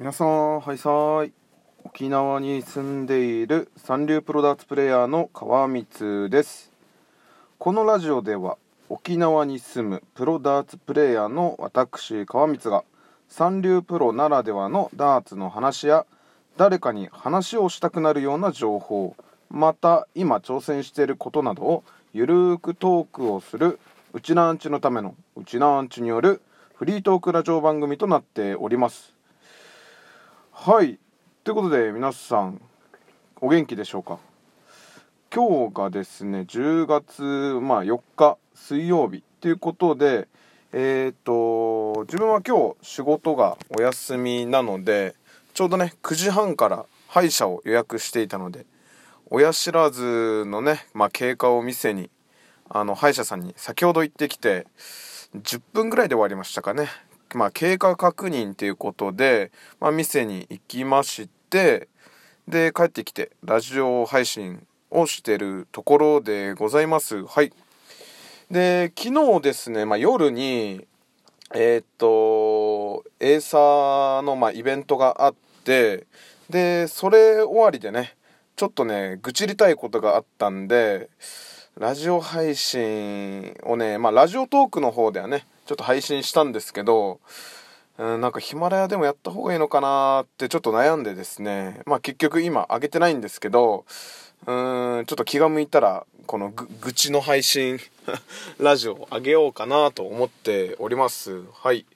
皆さん、はいさい。沖縄に住んでいる三流プロダーツプレイヤーの川光です。このラジオでは沖縄に住むプロダーツプレイヤーの私川光が三流プロならではのダーツの話や誰かに話をしたくなるような情報また今挑戦していることなどをゆるーくトークをするうちなんちのためのうちなんちによるフリートークラジオ番組となっておりますはい。ということで皆さんお元気でしょうか？今日がですね10月、まあ、4日水曜日ということでえっ、と自分は今日仕事がお休みなのでちょうどね9時半から歯医者を予約していたので親知らずのね、まあ、経過を店にあの歯医者さんに先ほど行ってきて10分ぐらいで終わりましたかね。まあ、経過確認ということで、まあ、店に行きましてで帰ってきてラジオ配信をしてるところでございます。はい。で昨日ですね、まあ、夜にえーっとエーサーの、ま、イベントがあってでそれ終わりでねちょっとね愚痴りたいことがあったんでラジオ配信をねまあラジオトークの方ではねちょっと配信したんですけど、うん、なんかヒマラヤでもやった方がいいのかなってちょっと悩んでですね、まあ結局今上げてないんですけど、うん、ちょっと気が向いたら、この愚痴の配信 ラジオを上げようかなと思っております。はい。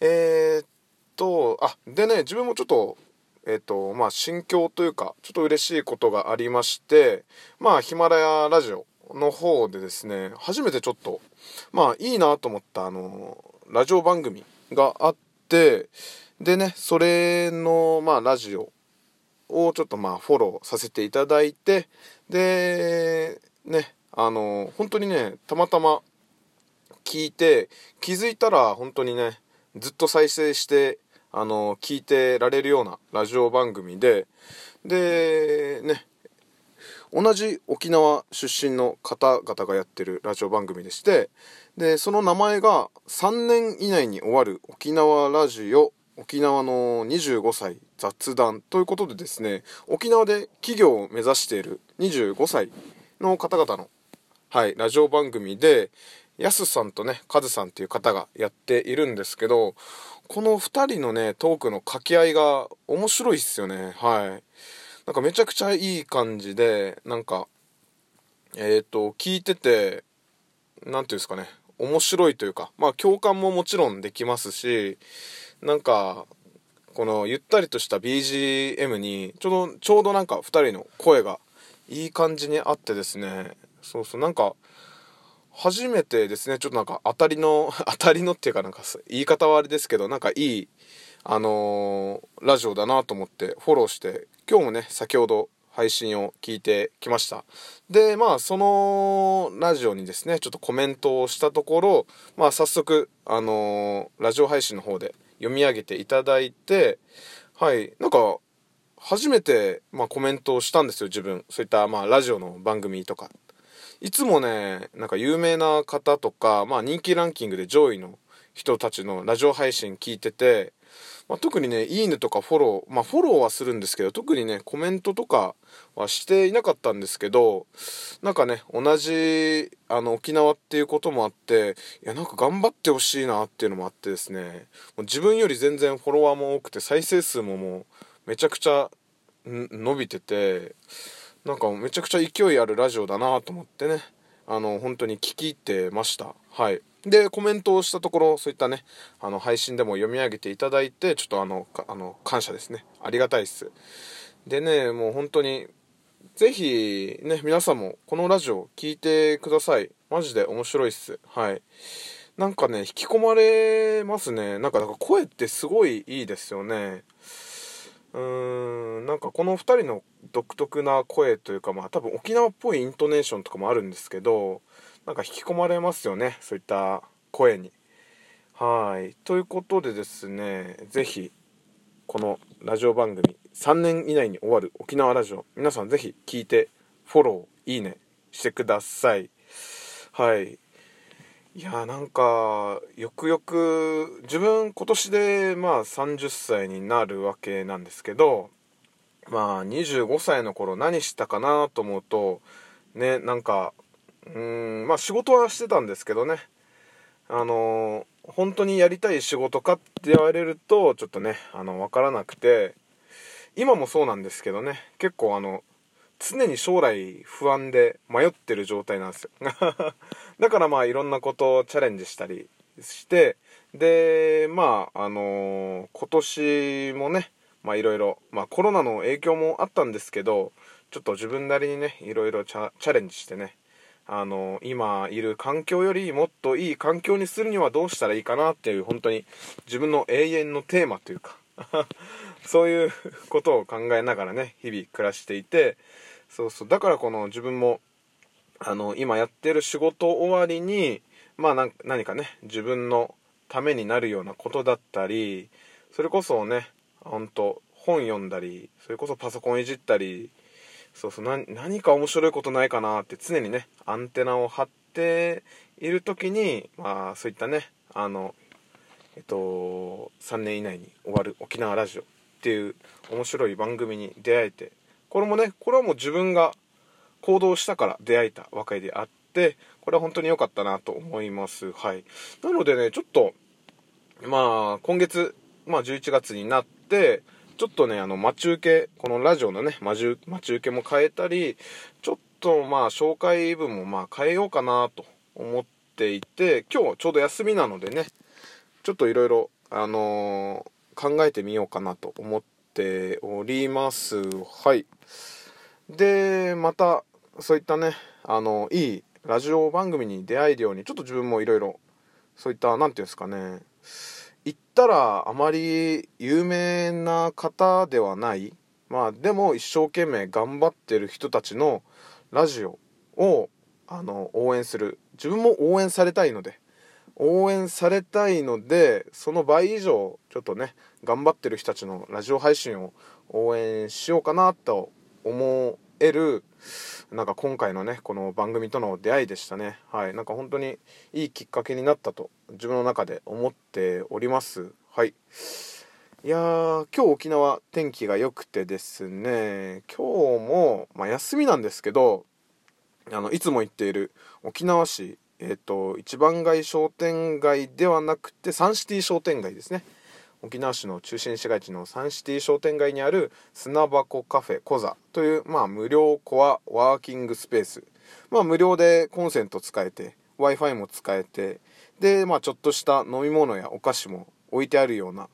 えー、っと、あ、でね、自分もちょっと、えっと、まあ心境というか、ちょっと嬉しいことがありまして、まあヒマラヤラジオの方でですね、初めてちょっと、まあいいなと思ったあのラジオ番組があってでねそれのまあラジオをちょっとまあフォローさせていただいてでねあの本当にねたまたま聞いて気づいたら本当にねずっと再生してあの聞いてられるようなラジオ番組ででね同じ沖縄出身の方々がやってるラジオ番組でしてでその名前が3年以内に終わる沖縄ラジオ沖縄の25歳雑談ということでですね沖縄で企業を目指している25歳の方々の、はい、ラジオ番組でやすさんとねカズさんっていう方がやっているんですけどこの2人のねトークの掛け合いが面白いっすよねはい。なんかめちゃくちゃいい感じでなんかえっ、ー、と聞いてて何ていうんですかね面白いというかまあ共感ももちろんできますしなんかこのゆったりとした BGM にちょうどちょうどなんか2人の声がいい感じにあってですねそうそうなんか初めてですねちょっとなんか当たりの 当たりのっていうかなんか言い方はあれですけどなんかいいあのー、ラジオだなと思ってフォローして今日もね先ほど配信を聞いてきました。でまあそのラジオにですねちょっとコメントをしたところまあ早速あのー、ラジオ配信の方で読み上げていただいてはいなんか初めて、まあ、コメントをしたんですよ自分。そういった、まあ、ラジオの番組とか。いつもねなんか有名な方とか、まあ、人気ランキングで上位の人たちのラジオ配信聞いててまあ、特にね、いいねとかフォロー、まあ、フォローはするんですけど、特にね、コメントとかはしていなかったんですけど、なんかね、同じ、あの、沖縄っていうこともあって、いや、なんか頑張ってほしいなっていうのもあってですね、もう自分より全然フォロワーも多くて、再生数ももう、めちゃくちゃ、伸びてて、なんかめちゃくちゃ勢いあるラジオだなと思ってね、あの、本当に聞き入ってました。はい。でコメントをしたところそういったねあの配信でも読み上げていただいてちょっとあのあの感謝ですね。ありがたいっす。でねもう本当にぜひね皆さんもこのラジオ聞いてください。マジで面白いっす。はい。なんかね引き込まれますね。なんかなんか声ってすごいいいですよね。うーんなんかこの2人の独特な声というかまあ多分沖縄っぽいイントネーションとかもあるんですけどなんか引き込まれますよねそういった声に。はい。ということでですね是非このラジオ番組3年以内に終わる沖縄ラジオ皆さん是非聞いてフォローいいねしてください。はい。いやなんかよくよく自分今年でまあ30歳になるわけなんですけどまあ25歳の頃何したかなと思うとねなんかうんまあ仕事はしてたんですけどね。あの本当にやりたい仕事かって言われるとちょっとねあの分からなくて今もそうなんですけどね結構あの常に将来不安で迷ってる状態なんですよ。だからまあいろんなことをチャレンジしたりしてでまああのー、今年もねまあいろいろまあコロナの影響もあったんですけどちょっと自分なりにねいろいろチャレンジしてねあの、今いる環境よりもっといい環境にするにはどうしたらいいかなっていう本当に自分の永遠のテーマというか そういうことを考えながらね日々暮らしていてそうそうだからこの自分もあの今やってる仕事終わりにまあ何かね自分のためになるようなことだったりそれこそねほんと本読んだりそれこそパソコンいじったりそうそう何か面白いことないかなって常にねアンテナを張っている時にまあそういったねあのえっと3年以内に終わる沖縄ラジオっていう面白い番組に出会えてこれもねこれはもう自分が行動したから出会えた和解であってこれは本当に良かったなと思います。はい。なのでねちょっとまあ今月、まあ、11月になってちょっとねあの待ち受けこのラジオのね待ち受けも変えたりちょっとまあ紹介文もまあ変えようかなと思っていて今日ちょうど休みなのでねちょっといろいろあのー、考えてみようかなと思っております。はい。でまたそういったねあのいいラジオ番組に出会えるようにちょっと自分もいろいろそういった何て言うんですかね言ったらあまり有名な方ではない。まあでも一生懸命頑張ってる人たちのラジオをあの応援する。自分も応援されたいので。応援されたいのでその倍以上ちょっとね頑張ってる人たちのラジオ配信を応援しようかなと思えるなんか今回のねこの番組との出会いでしたね。はい。なんか本当にいいきっかけになったと自分の中で思っております。はい。いやー今日沖縄天気が良くてですね今日も、まあ、休みなんですけどあのいつも行っている沖縄市えっ、ー、と一番街商店街ではなくてサンシティ商店街ですね。沖縄市の中心市街地のサンシティ商店街にある砂箱カフェコザという、まあ、無料コアワーキングスペース、まあ、無料でコンセント使えて w i f i も使えてで、まあ、ちょっとした飲み物やお菓子も置いてあるような、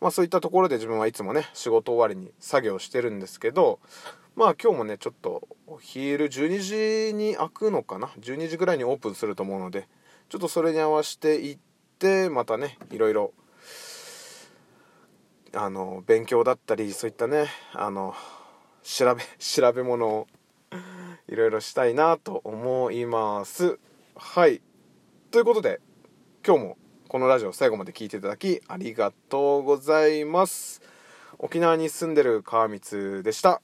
まあ、そういったところで自分はいつもね仕事終わりに作業してるんですけどまあ今日もねちょっとお昼12時に開くのかな？12時ぐらいにオープンすると思うのでちょっとそれに合わせて行ってまたねいろいろあの勉強だったりそういったねあの調べ 調べ物をいろいろしたいなと思います。はい。ということで今日もこのラジオ最後まで聞いていただきありがとうございます。沖縄に住んでる川光でした。